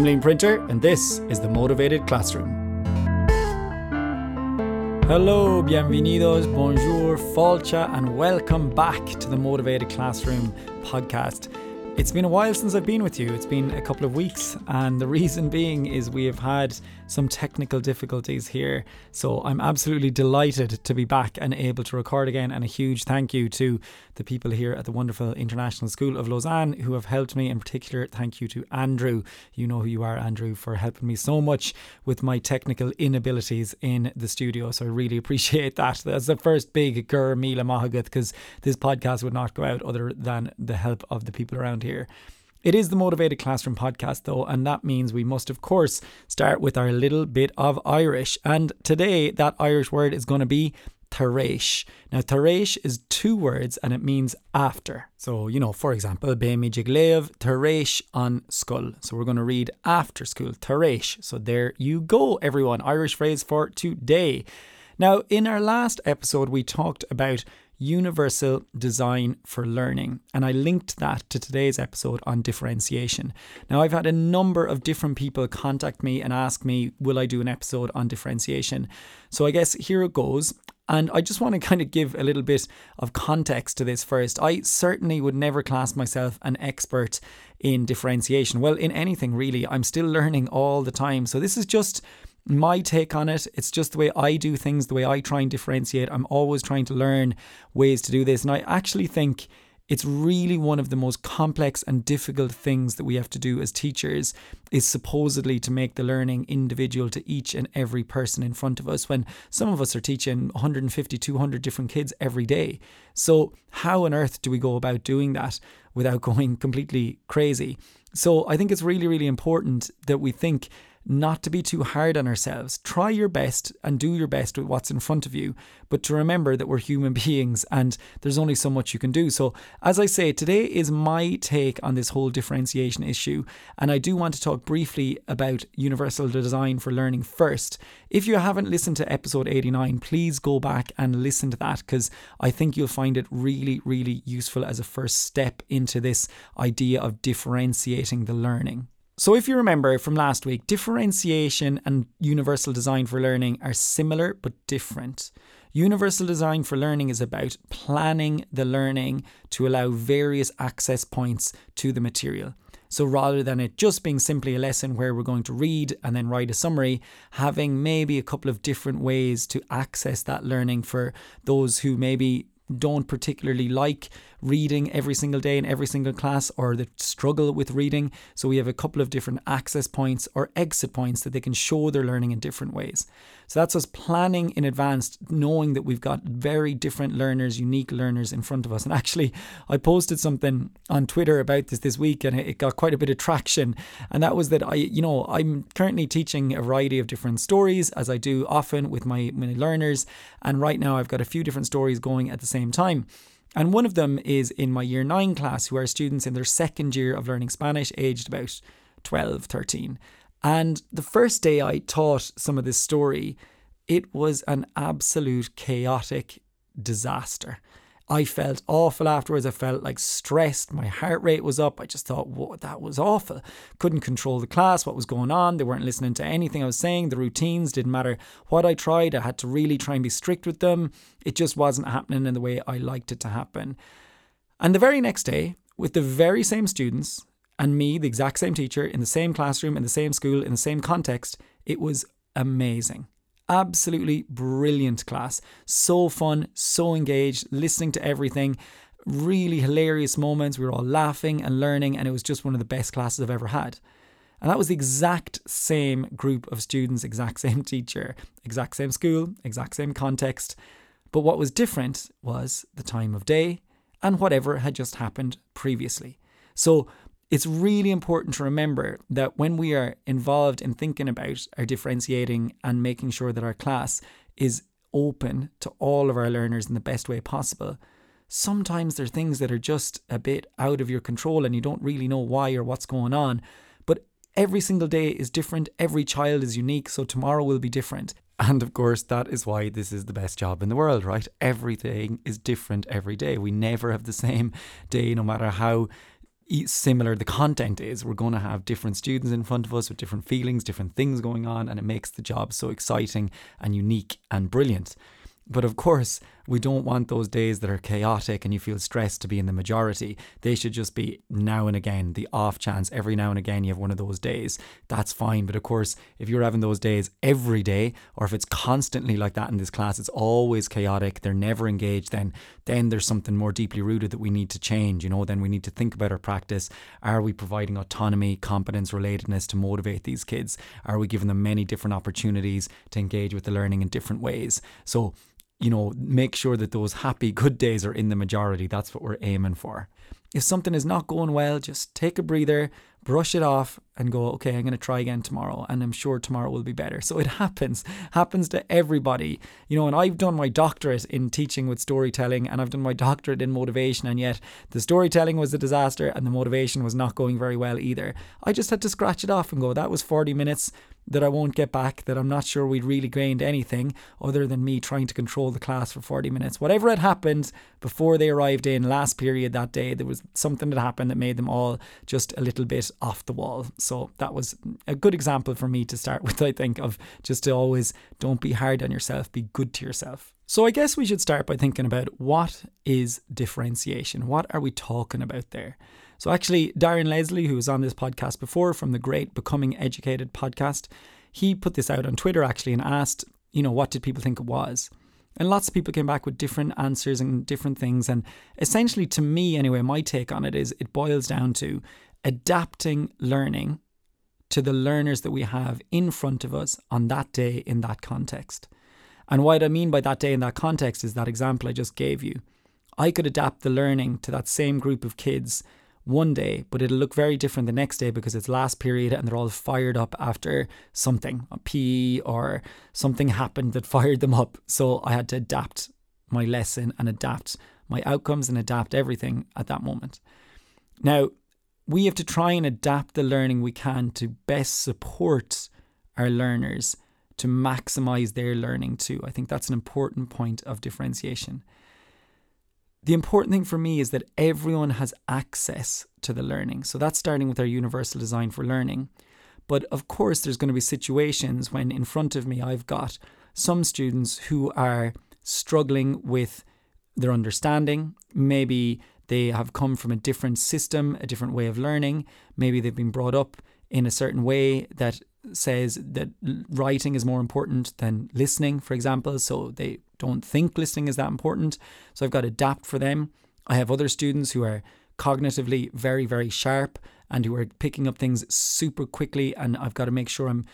I'm Liam Printer, and this is the Motivated Classroom. Hello, bienvenidos, bonjour, fáilte, and welcome back to the Motivated Classroom podcast. It's been a while since I've been with you. It's been a couple of weeks, and the reason being is we have had some technical difficulties here. So I'm absolutely delighted to be back and able to record again. And a huge thank you to the people here at the wonderful International School of Lausanne who have helped me. In particular, thank you to Andrew. You know who you are, Andrew, for helping me so much with my technical inabilities in the studio. So I really appreciate that. That's the first big Gur Mila Mahagat because this podcast would not go out other than the help of the people around here. It is the Motivated Classroom podcast, though, and that means we must, of course, start with our little bit of Irish. And today, that Irish word is going to be tar éis. Now, tar éis is two words and it means after. So, you know, for example, Bemi Jiglev, tar éis on skull. So, we're going to read after school, tar éis. So, there you go, everyone. Irish phrase for today. Now, in our last episode, we talked about Universal Design for Learning. And I linked that to today's episode on differentiation. Now, I've had a number of different people contact me and ask me, will I do an episode on differentiation? So I guess here it goes. And I just want to kind of give a little bit of context to this first. I certainly would never class myself an expert in differentiation. Well, in anything really, I'm still learning all the time. So this is just my take on it. It's just the way I do things, the way I try and differentiate. I'm always trying to learn ways to do this. And I actually think it's really one of the most complex and difficult things that we have to do as teachers is supposedly to make the learning individual to each and every person in front of us when some of us are teaching 150 200 different kids every day so how on earth do we go about doing that without going completely crazy so i think it's really really important that we think not to be too hard on ourselves. Try your best and do your best with what's in front of you, but to remember that we're human beings and there's only so much you can do. So, as I say, today is my take on this whole differentiation issue, and I do want to talk briefly about universal design for learning first. If you haven't listened to episode 89, please go back and listen to that because I think you'll find it really, really useful as a first step into this idea of differentiating the learning. So, if you remember from last week, differentiation and universal design for learning are similar but different. Universal design for learning is about planning the learning to allow various access points to the material. So rather than it just being simply a lesson where we're going to read and then write a summary, having maybe a couple of different ways to access that learning for those who maybe don't particularly like reading every single day in every single class or that struggle with reading. So we have a couple of different access points or exit points that they can show their learning in different ways. So that's us planning in advance, knowing that we've got very different learners, unique learners in front of us. And actually, I posted something on Twitter about this this week and it got quite a bit of traction. And that was that I, you know, I'm currently teaching a variety of different stories as I do often with my, my learners. And right now I've got a few different stories going at the same time. And one of them is in my year nine class, who are students in their second year of learning Spanish, aged about 12, 13. And the first day I taught some of this story, it was an absolute chaotic disaster. I felt awful afterwards. I felt like stressed. My heart rate was up. I just thought, whoa, that was awful. Couldn't control the class, what was going on. They weren't listening to anything I was saying. The routines didn't matter what I tried. I had to really try and be strict with them. It just wasn't happening in the way I liked it to happen. And the very next day, with the very same students, and me, the exact same teacher, in the same classroom, in the same school, in the same context, it was amazing. Absolutely brilliant class. So fun, so engaged, listening to everything. Really hilarious moments. We were all laughing and learning, and it was just one of the best classes I've ever had. And that was the exact same group of students, exact same teacher, exact same school, exact same context. But what was different was the time of day and whatever had just happened previously. So it's really important to remember that when we are involved in thinking about our differentiating and making sure that our class is open to all of our learners in the best way possible, sometimes there are things that are just a bit out of your control and you don't really know why or what's going on. But every single day is different, every child is unique, so tomorrow will be different. And of course, that is why this is the best job in the world, right? Everything is different every day. We never have the same day, no matter how similar the content is. We're going to have different students in front of us with different feelings, different things going on, and it makes the job so exciting and unique and brilliant. But of course, we don't want those days that are chaotic and you feel stressed to be in the majority. They should just be now and again, the off chance every now and again you have one of those days. That's fine. But of course, if you're having those days every day, or if it's constantly like that in this class, it's always chaotic, they're never engaged, then then there's something more deeply rooted that we need to change. You know, then we need to think about our practice. Are we providing autonomy, competence, relatedness to motivate these kids? Are we giving them many different opportunities to engage with the learning in different ways? So you know, make sure that those happy, good days are in the majority. That's what we're aiming for. If something is not going well, just take a breather, brush it off, and go, okay, I'm going to try again tomorrow. And I'm sure tomorrow will be better. So it happens, happens to everybody. You know, and I've done my doctorate in teaching with storytelling and I've done my doctorate in motivation. And yet the storytelling was a disaster and the motivation was not going very well either. I just had to scratch it off and go, that was 40 minutes that I won't get back, that I'm not sure we'd really gained anything other than me trying to control the class for 40 minutes. Whatever had happened before they arrived in last period that day, there was something that happened that made them all just a little bit off the wall. So that was a good example for me to start with, I think, of just to always don't be hard on yourself, be good to yourself. So I guess we should start by thinking about what is differentiation? What are we talking about there? So, actually, Darren Leslie, who was on this podcast before from the great Becoming Educated podcast, he put this out on Twitter actually and asked, you know, what did people think it was? And lots of people came back with different answers and different things. And essentially, to me, anyway, my take on it is it boils down to adapting learning to the learners that we have in front of us on that day in that context. And what I mean by that day in that context is that example I just gave you. I could adapt the learning to that same group of kids one day, but it'll look very different the next day because it's last period and they're all fired up after something, a PE or something happened that fired them up. So I had to adapt my lesson and adapt my outcomes and adapt everything at that moment. Now, we have to try and adapt the learning we can to best support our learners to maximize their learning too. I think that's an important point of differentiation. The important thing for me is that everyone has access to the learning. So that's starting with our universal design for learning. But of course, there's going to be situations when in front of me I've got some students who are struggling with their understanding. Maybe they have come from a different system, a different way of learning. Maybe they've been brought up in a certain way that says that writing is more important than listening, for example. So they don't think listening is that important. So I've got to adapt for them. I have other students who are cognitively very, very sharp and who are picking up things super quickly. And I've got to make sure I'm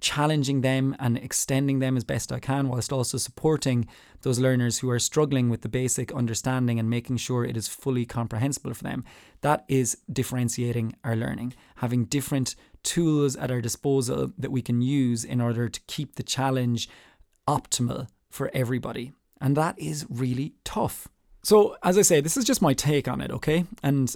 challenging them and extending them as best I can, whilst also supporting those learners who are struggling with the basic understanding and making sure it is fully comprehensible for them. That is differentiating our learning, having different tools at our disposal that we can use in order to keep the challenge optimal for everybody. And that is really tough. So, as I say, this is just my take on it, okay? And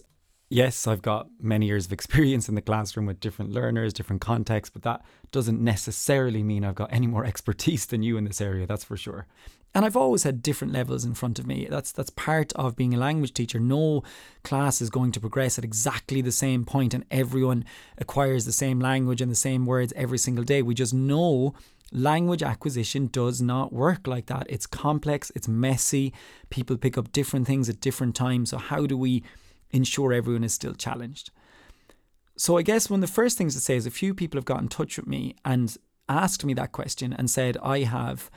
yes, I've got many years of experience in the classroom with different learners, different contexts, but that doesn't necessarily mean I've got any more expertise than you in this area, that's for sure. And I've always had different levels in front of me. That's that's part of being a language teacher. No class is going to progress at exactly the same point and everyone acquires the same language and the same words every single day. We just know language acquisition does not work like that. It's complex, it's messy. People pick up different things at different times. So how do we ensure everyone is still challenged. So I guess one of the first things to say is a few people have got in touch with me and asked me that question and said I have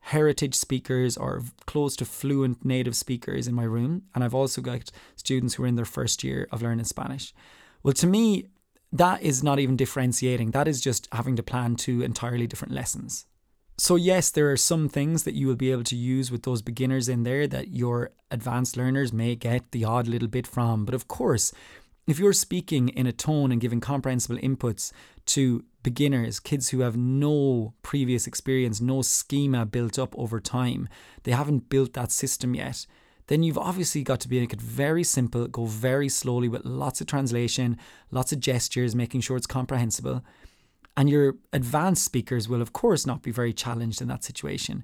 heritage speakers or close to fluent native speakers in my room and I've also got students who are in their first year of learning Spanish. Well to me that is not even differentiating that is just having to plan two entirely different lessons. So, yes, there are some things that you will be able to use with those beginners in there that your advanced learners may get the odd little bit from. But of course, if you're speaking in a tone and giving comprehensible inputs to beginners, kids who have no previous experience, no schema built up over time, they haven't built that system yet, then you've obviously got to make it very simple, go very slowly with lots of translation, lots of gestures, making sure it's comprehensible. And your advanced speakers will, of course, not be very challenged in that situation.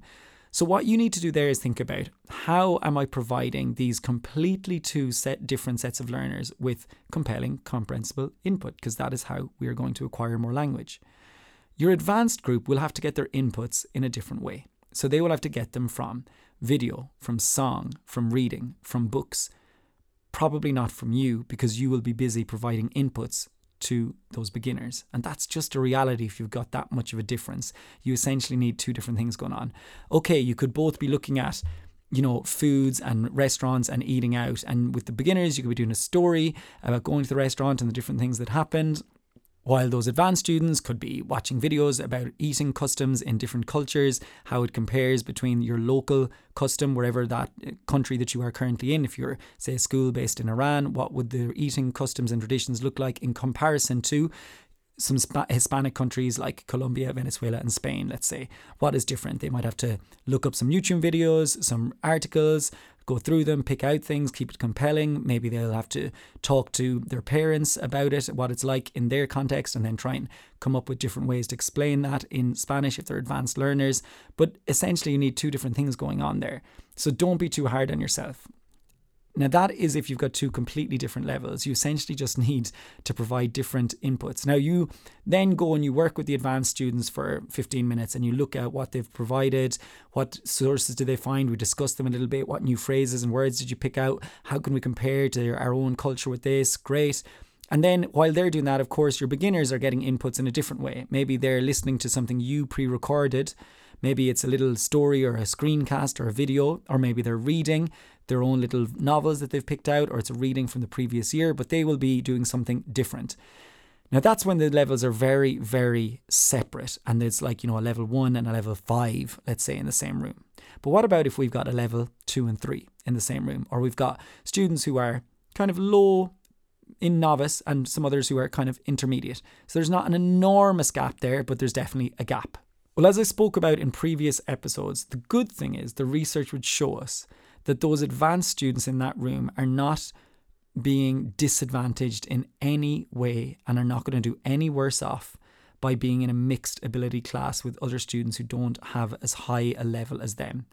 So, what you need to do there is think about how am I providing these completely two set different sets of learners with compelling, comprehensible input, because that is how we are going to acquire more language. Your advanced group will have to get their inputs in a different way. So, they will have to get them from video, from song, from reading, from books. Probably not from you because you will be busy providing inputs to those beginners. And that's just a reality if you've got that much of a difference. You essentially need two different things going on. Okay, you could both be looking at you know, foods and restaurants and eating out. And with the beginners, you could be doing a story about going to the restaurant and the different things that happened while those advanced students could be watching videos about eating customs in different cultures, how it compares between your local custom, wherever that uh, country that you are currently in, if you're, say, a school based in Iran, what would the eating customs and traditions look like in comparison to some Hispanic countries like Colombia, Venezuela, and Spain, let's say, what is different? They might have to look up some YouTube videos, some articles, go through them, pick out things, keep it compelling. Maybe they'll have to talk to their parents about it, what it's like in their context, and then try and come up with different ways to explain that in Spanish if they're advanced learners. But essentially, you need two different things going on there. So don't be too hard on yourself. Now, that is if you've got two completely different levels. You essentially just need to provide different inputs. Now, you then go and you work with the advanced students for 15 minutes and you look at what they've provided, what sources do they find. We discuss them a little bit. What new phrases and words did you pick out? How can we compare to our own culture with this? Great. And then while they're doing that, of course, your beginners are getting inputs in a different way. Maybe they're listening to something you pre recorded. Maybe it's a little story or a screencast or a video, or maybe they're reading their own little novels that they've picked out, or it's a reading from the previous year, but they will be doing something different. Now that's when the levels are very, very separate, and it's like, you know, a level one and a level five, let's say, in the same room. But what about if we've got a level two and three in the same room, or we've got students who are kind of low in novice and some others who are kind of intermediate? So there's not an enormous gap there, but there's definitely a gap. Well, as I spoke about in previous episodes, the good thing is the research would show us that those advanced students in that room are not being disadvantaged in any way and are not going to do any worse off by being in a mixed ability class with other students who don't have as high a level as them.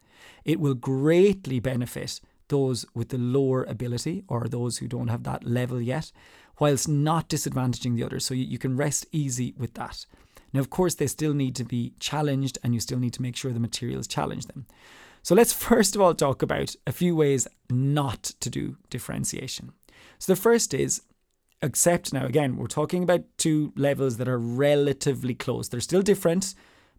It will greatly benefit those with the lower ability or those who don't have that level yet, whilst not disadvantaging the others. So you, you can rest easy with that. Now, of course, they still need to be challenged and you still need to make sure the materials challenge them. So let's first of all talk about a few ways not to do differentiation. So the first is accept now again we're talking about two levels that are relatively close. They're still different,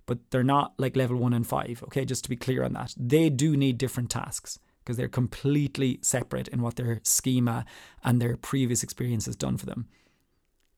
but they're not like level 1 and 5, okay? Just to be clear on that. They do need different tasks because they're completely separate in what their schema and their previous experience has done for them.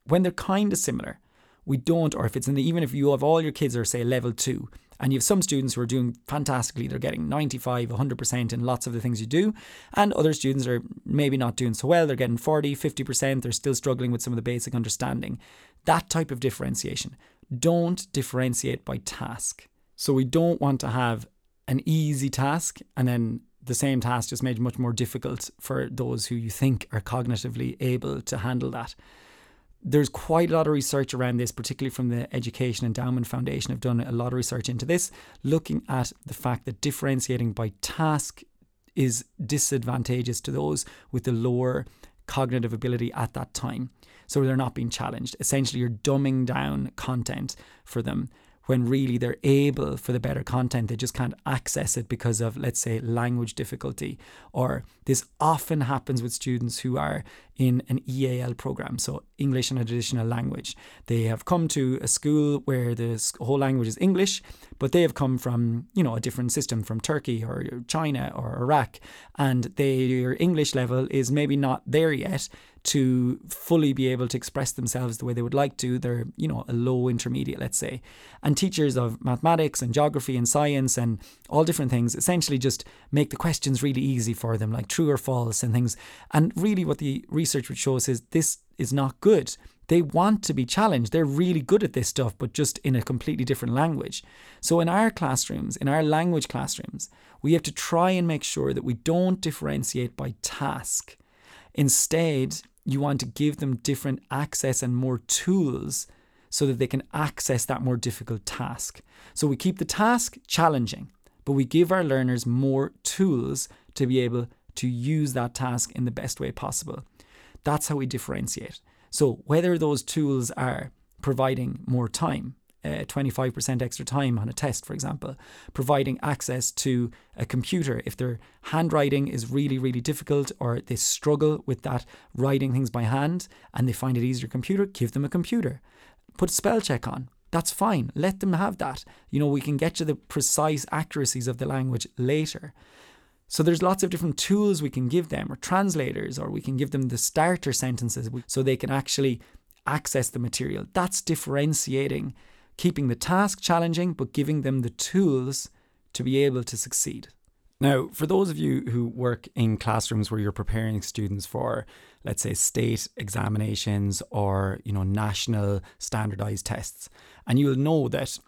When they're kind of similar, we don't, or if it's in the, even if you have all your kids are, say, level two, and you have some students who are doing fantastically, they're getting 95, 100% in lots of the things you do, and other students are maybe not doing so well, they're getting 40, 50%, they're still struggling with some of the basic understanding. That type of differentiation. Don't differentiate by task. So we don't want to have an easy task and then the same task just made much more difficult for those who you think are cognitively able to handle that there's quite a lot of research around this, particularly from the Education Endowment Foundation, have done a lot of research into this, looking at the fact that differentiating by task is disadvantageous to those with the lower cognitive ability at that time. So they're not being challenged. Essentially, you're dumbing down content for them when really they're able for the better content, they just can't access it because of, let's say, language difficulty. Or this often happens with students who are in an EAL program, so English and additional language. They have come to a school where the whole language is English, but they have come from, you know, a different system from Turkey or China or Iraq, and their English level is maybe not there yet to fully be able to express themselves the way they would like to. They're, you know, a low intermediate, let's say. And teachers of mathematics and geography and science and all different things essentially just make the questions really easy for them, like true or false and things. And really, what the research would show us is this is not good. They want to be challenged. They're really good at this stuff, but just in a completely different language. So, in our classrooms, in our language classrooms, we have to try and make sure that we don't differentiate by task. Instead, you want to give them different access and more tools so that they can access that more difficult task. So we keep the task challenging, but we give our learners more tools to be able to use that task in the best way possible. That's how we differentiate. So, whether those tools are providing more time, uh, 25% extra time on a test, for example, providing access to a computer if their handwriting is really, really difficult or they struggle with that writing things by hand and they find it easier computer, give them a computer. Put a spell check on. That's fine. Let them have that. You know, we can get to the precise accuracies of the language later. So there's lots of different tools we can give them, or translators, or we can give them the starter sentences so they can actually access the material. That's differentiating, keeping the task challenging, but giving them the tools to be able to succeed. Now, for those of you who work in classrooms where you're preparing students for, let's say, state examinations or, you know, national standardized tests, and you'll know that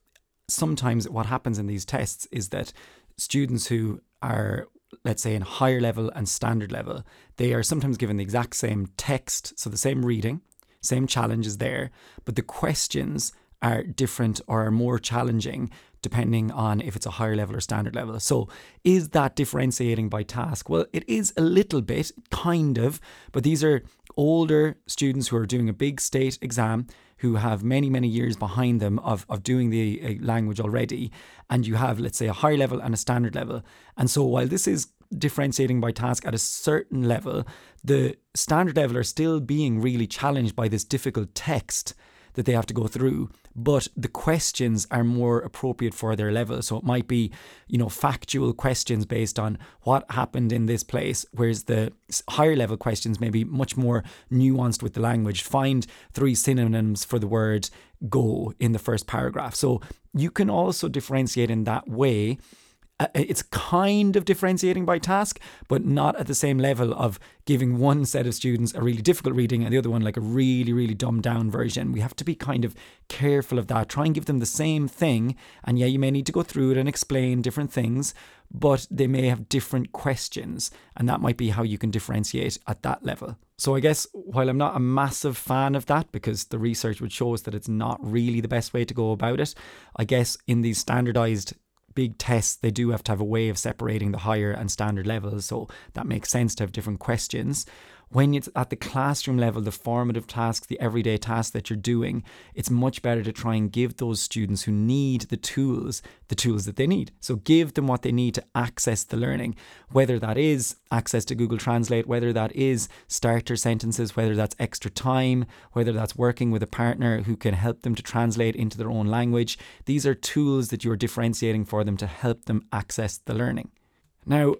sometimes what happens in these tests is that students who are let's say in higher level and standard level, they are sometimes given the exact same text, so the same reading, same challenge is there, but the questions are different or are more challenging depending on if it's a higher level or standard level. So, is that differentiating by task? Well, it is a little bit, kind of, but these are older students who are doing a big state exam who have many, many years behind them of, of doing the uh, language already. And you have, let's say, a higher level and a standard level. And so while this is differentiating by task at a certain level, the standard level are still being really challenged by this difficult text that they have to go through but the questions are more appropriate for their level. So it might be you know factual questions based on what happened in this place whereas the higher level questions may be much more nuanced with the language. Find three synonyms for the word go in the first paragraph. So you can also differentiate in that way Uh, uh, it's kind of differentiating by task, but not at the same level of giving one set of students a really difficult reading and the other one like a really, really dumbed down version. We have to be kind of careful of that. Try and give them the same thing. And yeah, you may need to go through it and explain different things, but they may have different questions. And that might be how you can differentiate at that level. So I guess while I'm not a massive fan of that because the research would show us that it's not really the best way to go about it, I guess in these standardized big tests, they do have to have a way of separating the higher and standard levels. So that makes sense to have different questions when it's at the classroom level, the formative tasks, the everyday tasks that you're doing, it's much better to try and give those students who need the tools the tools that they need. So give them what they need to access the learning, whether that is access to Google Translate, whether that is starter sentences, whether that's extra time, whether that's working with a partner who can help them to translate into their own language. These are tools that you're differentiating for them to help them access the learning. Now,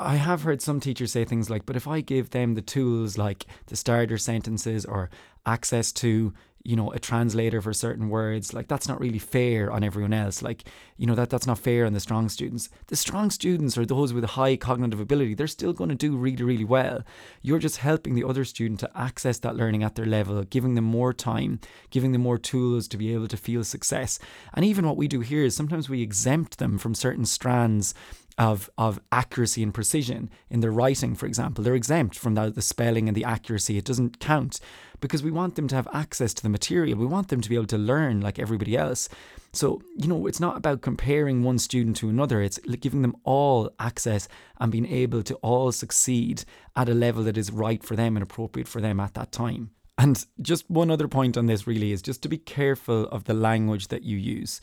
I have heard some teachers say things like, but if I give them the tools like the starter sentences or access to, you know, a translator for certain words, like that's not really fair on everyone else. Like, you know, that that's not fair on the strong students. The strong students are those with high cognitive ability. They're still going to do really, really well. You're just helping the other student to access that learning at their level, giving them more time, giving them more tools to be able to feel success. And even what we do here is sometimes we exempt them from certain strands of, of accuracy and precision in their writing, for example. They're exempt from the, the spelling and the accuracy. It doesn't count because we want them to have access to the material. We want them to be able to learn like everybody else. So, you know, it's not about comparing one student to another, it's giving them all access and being able to all succeed at a level that is right for them and appropriate for them at that time. And just one other point on this really is just to be careful of the language that you use.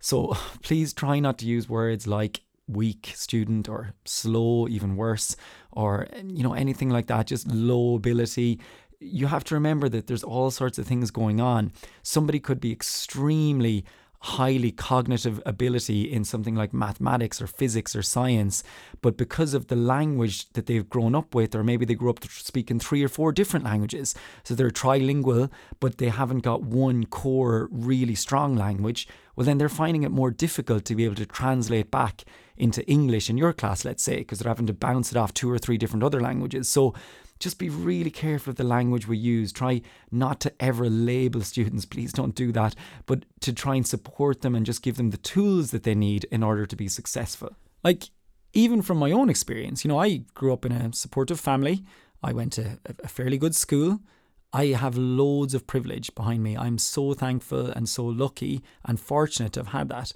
So please try not to use words like weak student or slow, even worse, or you know anything like that, just low ability. You have to remember that there's all sorts of things going on. Somebody could be extremely highly cognitive ability in something like mathematics or physics or science, but because of the language that they've grown up with, or maybe they grew up speaking three or four different languages, so they're trilingual, but they haven't got one core really strong language, well, then they're finding it more difficult to be able to translate back into English in your class, let's say, because they're having to bounce it off two or three different other languages. So just be really careful of the language we use. Try not to ever label students, please don't do that, but to try and support them and just give them the tools that they need in order to be successful. Like, even from my own experience, you know, I grew up in a supportive family. I went to a fairly good school. I have loads of privilege behind me. I'm so thankful and so lucky and fortunate to have had that.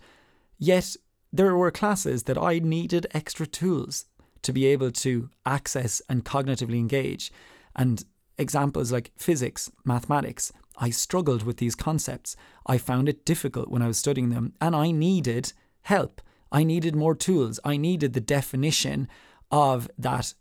Yet, there were classes that I needed extra tools to be able to access and cognitively engage. And examples like physics, mathematics, I struggled with these concepts. I found it difficult when I was studying them, and I needed help. I needed more tools. I needed the definition of that,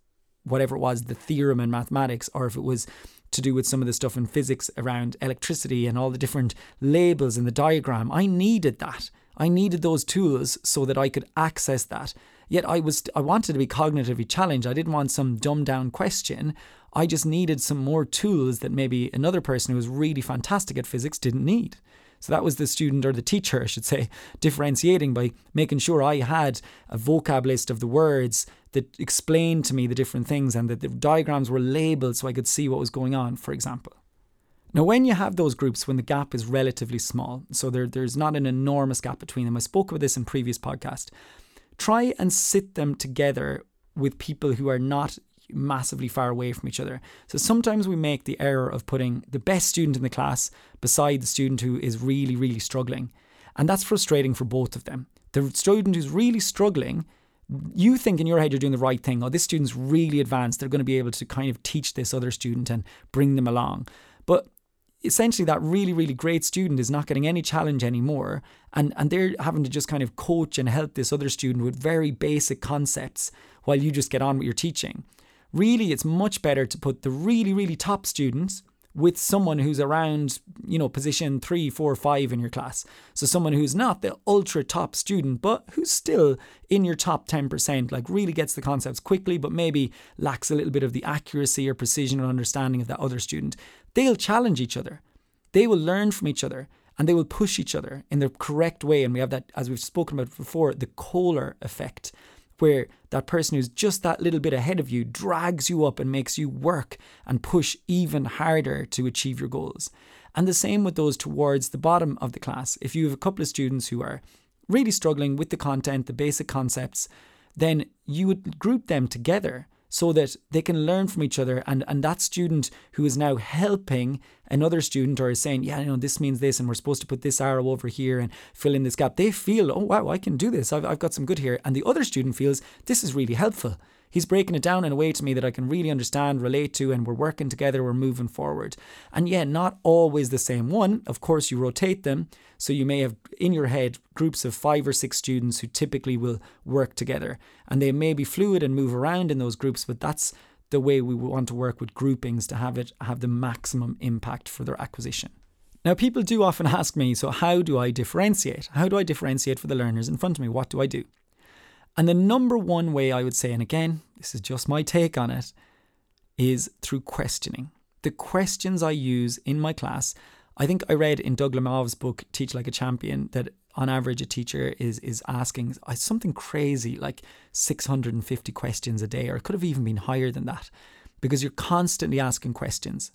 whatever it was, the theorem in mathematics, or if it was to do with some of the stuff in physics around electricity and all the different labels in the diagram. I needed that. I needed those tools so that I could access that. Yet I was I wanted to be cognitively challenged. I didn't want some dumbed down question. I just needed some more tools that maybe another person who was really fantastic at physics didn't need. So that was the student or the teacher, I should say, differentiating by making sure I had a vocab list of the words that explained to me the different things and that the diagrams were labeled so I could see what was going on, for example. Now, when you have those groups, when the gap is relatively small, so there, there's not an enormous gap between them, I spoke about this in previous podcast, try and sit them together with people who are not massively far away from each other. So sometimes we make the error of putting the best student in the class beside the student who is really, really struggling. And that's frustrating for both of them. The student who's really struggling, you think in your head you're doing the right thing. Oh, this student's really advanced. They're going to be able to kind of teach this other student and bring them along. Essentially that really really great student is not getting any challenge anymore and and they're having to just kind of coach and help this other student with very basic concepts while you just get on with your teaching really it's much better to put the really really top students with someone who's around, you know, position three, four, five in your class. So someone who's not the ultra top student, but who's still in your top 10%, like really gets the concepts quickly, but maybe lacks a little bit of the accuracy or precision or understanding of that other student. They'll challenge each other. They will learn from each other and they will push each other in the correct way. And we have that, as we've spoken about before, the Kohler effect where that person who's just that little bit ahead of you drags you up and makes you work and push even harder to achieve your goals. And the same with those towards the bottom of the class. If you have a couple of students who are really struggling with the content, the basic concepts, then you would group them together so that they can learn from each other. And and that student who is now helping another student or is saying yeah you know this means this and we're supposed to put this arrow over here and fill in this gap they feel oh wow I can do this. I've, I've got some good here. And the other student feels this is really helpful He's breaking it down in a way to me that I can really understand, relate to, and we're working together, we're moving forward. And yeah, not always the same one. Of course, you rotate them. So you may have in your head groups of five or six students who typically will work together. And they may be fluid and move around in those groups, but that's the way we want to work with groupings to have it have the maximum impact for their acquisition. Now, people do often ask me, so how do I differentiate? How do I differentiate for the learners in front of me? What do I do? And the number one way I would say, and again, this is just my take on it, is through questioning. The questions I use in my class, I think I read in Doug Lemov's book, Teach Like a Champion, that on average a teacher is is asking uh, something crazy like 650 questions a day, or it could have even been higher than that, because you're constantly asking questions.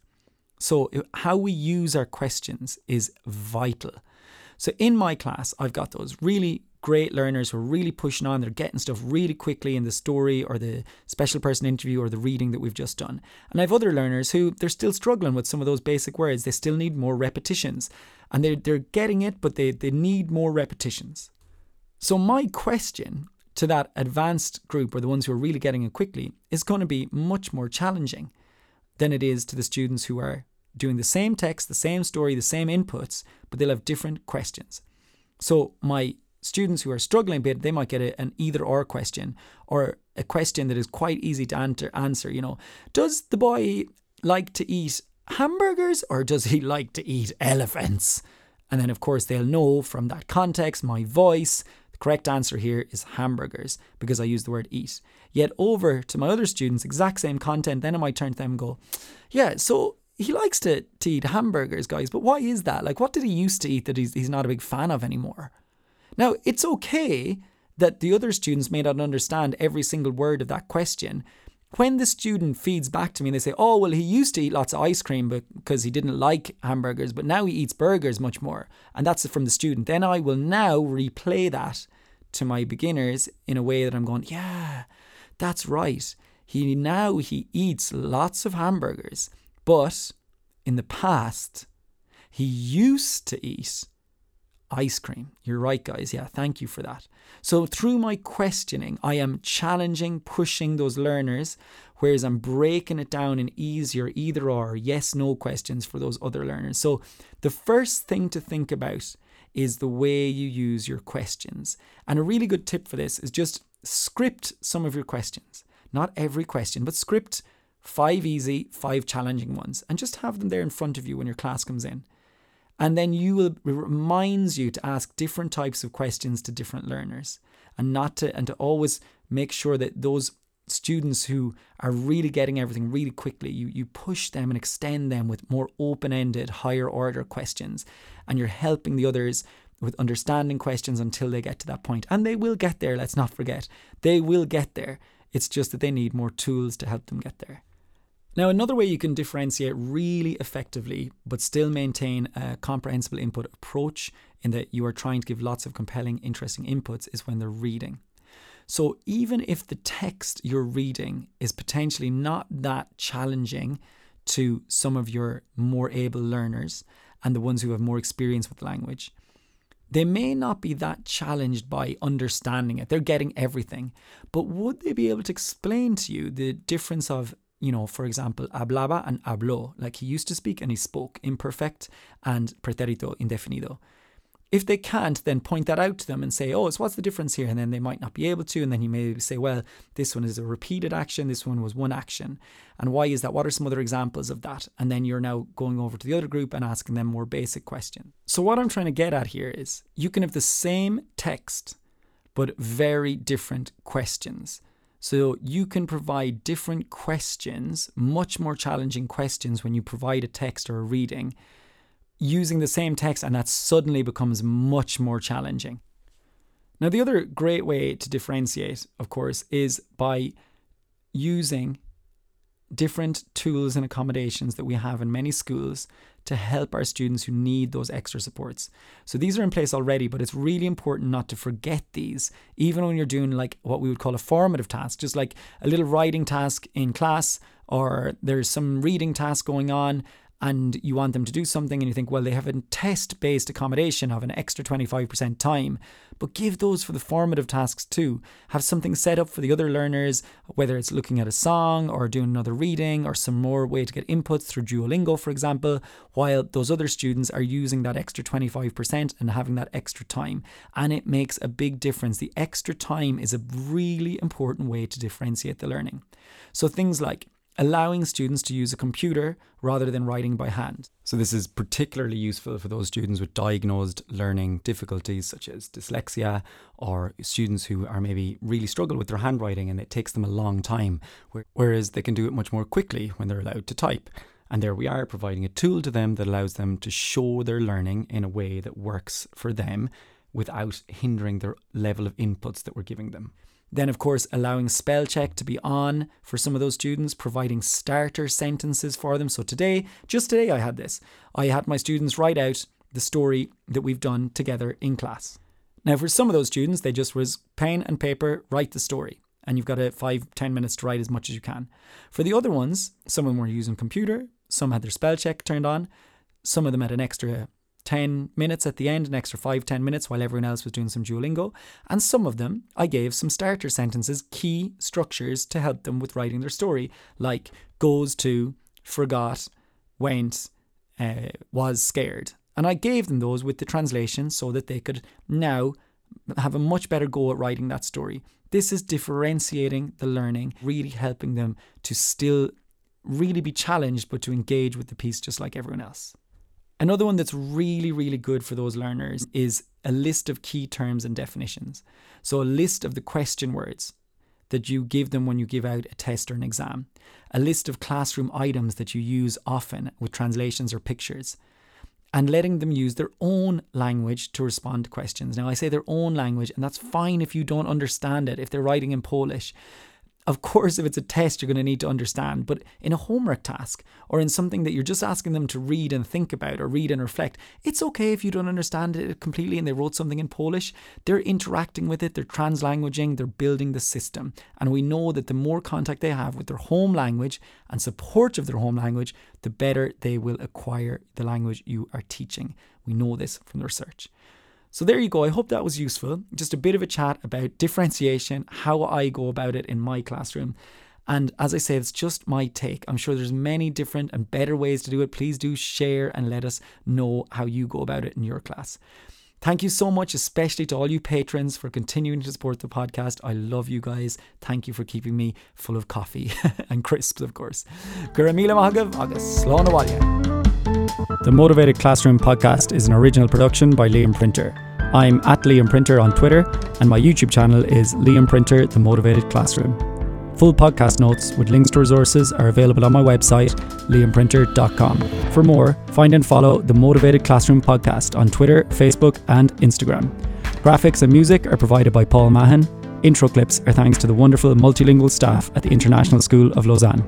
So how we use our questions is vital. So in my class, I've got those really great learners who are really pushing on. They're getting stuff really quickly in the story or the special person interview or the reading that we've just done. And I have other learners who they're still struggling with some of those basic words. They still need more repetitions. And they're, they're getting it, but they, they need more repetitions. So, my question to that advanced group or the ones who are really getting it quickly is going to be much more challenging than it is to the students who are doing the same text, the same story, the same inputs, but they'll have different questions. So, my students who are struggling a bit, they might get a, an either or question or a question that is quite easy to answer, answer. You know, does the boy like to eat hamburgers or does he like to eat elephants? And then, of course, they'll know from that context, my voice, the correct answer here is hamburgers because I use the word eat. Yet, over to my other students, exact same content, then I might turn to them and go, yeah, so he likes to, to eat hamburgers, guys, but why is that? Like, what did he used to eat that he's, he's not a big fan of anymore? Now, it's okay that the other students may not understand every single word of that question. When the student feeds back to me and they say, Oh, well, he used to eat lots of ice cream because he didn't like hamburgers, but now he eats burgers much more. And that's from the student. Then I will now replay that to my beginners in a way that I'm going, Yeah, that's right. He now he eats lots of hamburgers, but in the past, he used to eat ice cream. You're right, guys. Yeah, thank you for that. So, through my questioning, I am challenging, pushing those learners, whereas I'm breaking it down in easier either or yes no questions for those other learners. So, the first thing to think about is the way you use your questions. And a really good tip for this is just script some of your questions. Not every question, but script five easy, five challenging ones, and just have them there in front of you when your class comes in. And then you will reminds you to ask different types of questions to different learners and not to and to always make sure that those students who are really getting everything really quickly, you, you push them and extend them with more open ended, higher order questions. And you're helping the others with understanding questions until they get to that point. And they will get there, let's not forget. They will get there. It's just that they need more tools to help them get there. Now, another way you can differentiate really effectively but still maintain a comprehensible input approach in that you are trying to give lots of compelling, interesting inputs is when they're reading. So, even if the text you're reading is potentially not that challenging to some of your more able learners and the ones who have more experience with language, they may not be that challenged by understanding it. They're getting everything. But would they be able to explain to you the difference of you know, for example, hablaba and habló, like he used to speak and he spoke, imperfect and pretérito indefinido. If they can't, then point that out to them and say, oh, so what's the difference here? And then they might not be able to. And then you may say, well, this one is a repeated action, this one was one action. And why is that? What are some other examples of that? And then you're now going over to the other group and asking them more basic questions. So, what I'm trying to get at here is you can have the same text, but very different questions. So you can provide different questions, much more challenging questions when you provide a text or a reading using the same text, and that suddenly becomes much more challenging. Now, the other great way to differentiate, of course, is by using different tools and accommodations that we have in many schools to help our students who need those extra supports. So these are in place already, but it's really important not to forget these, even when you're doing like what we would call a formative task, just like a little writing task in class, or there's some reading task going on and you want them to do something and you think, well, they have a test based accommodation of an extra 25% time, but give those for the formative tasks too. Have something set up for the other learners, whether it's looking at a song or doing another reading or some more way to get inputs through Duolingo, for example, while those other students are using that extra 25% and having that extra time. And it makes a big difference. The extra time is a really important way to differentiate the learning. So things like allowing students to use a computer rather than writing by hand. So, this is particularly useful for those students with diagnosed learning difficulties such as dyslexia or students who are maybe really struggle with their handwriting and it takes them a long time, whereas they can do it much more quickly when they're allowed to type. And there we are providing a tool to them that allows them to show their learning in a way that works for them without hindering their level of inputs that we're giving them. Then, of course, allowing spell check to be on for some of those students, providing starter sentences for them. So, today, just today, I had this. I had my students write out the story that we've done together in class. Now, for some of those students, they just was pen and paper, write the story. And you've got a five, ten minutes to write as much as you can. For the other ones, some of them were using computer, some had their spell check turned on, some of them had an extra 10 minutes at the end, an extra 5 10 minutes while everyone else was doing some Duolingo. And some of them, I gave some starter sentences, key structures to help them with writing their story, like goes to, forgot, went, uh, was scared. And I gave them those with the translation so that they could now have a much better go at writing that story. This is differentiating the learning, really helping them to still really be challenged, but to engage with the piece just like everyone else. Another one that's really, really good for those learners is a list of key terms and definitions. So, a list of the question words that you give them when you give out a test or an exam, a list of classroom items that you use often with translations or pictures, and letting them use their own language to respond to questions. Now, I say their own language, and that's fine if you don't understand it, if they're writing in Polish of course, if it's a test, you're going to need to understand. But in a homework task or in something that you're just asking them to read and think about or read and reflect, it's okay if you don't understand it completely and they wrote something in Polish. They're interacting with it, they're translanguaging, they're building the system. And we know that the more contact they have with their home language and support of their home language, the better they will acquire the language you are teaching. We know this from the research. So there you go. I hope that was useful. Just a bit of a chat about differentiation, how I go about it in my classroom. And as I say, it's just my take. I'm sure there's many different and better ways to do it. Please do share and let us know how you go about it in your class. Thank you so much, especially to all you patrons for continuing to support the podcast. I love you guys. Thank you for keeping me full of coffee and crisps, of course. Guramila Mahagav, August The Motivated Classroom podcast is an original production by Liam Printer. I'm at Liam Printer on Twitter, and my YouTube channel is Liam Printer, The Motivated Classroom. Full podcast notes with links to resources are available on my website, liamprinter.com. For more, find and follow the Motivated Classroom podcast on Twitter, Facebook, and Instagram. Graphics and music are provided by Paul Mahan. Intro clips are thanks to the wonderful multilingual staff at the International School of Lausanne.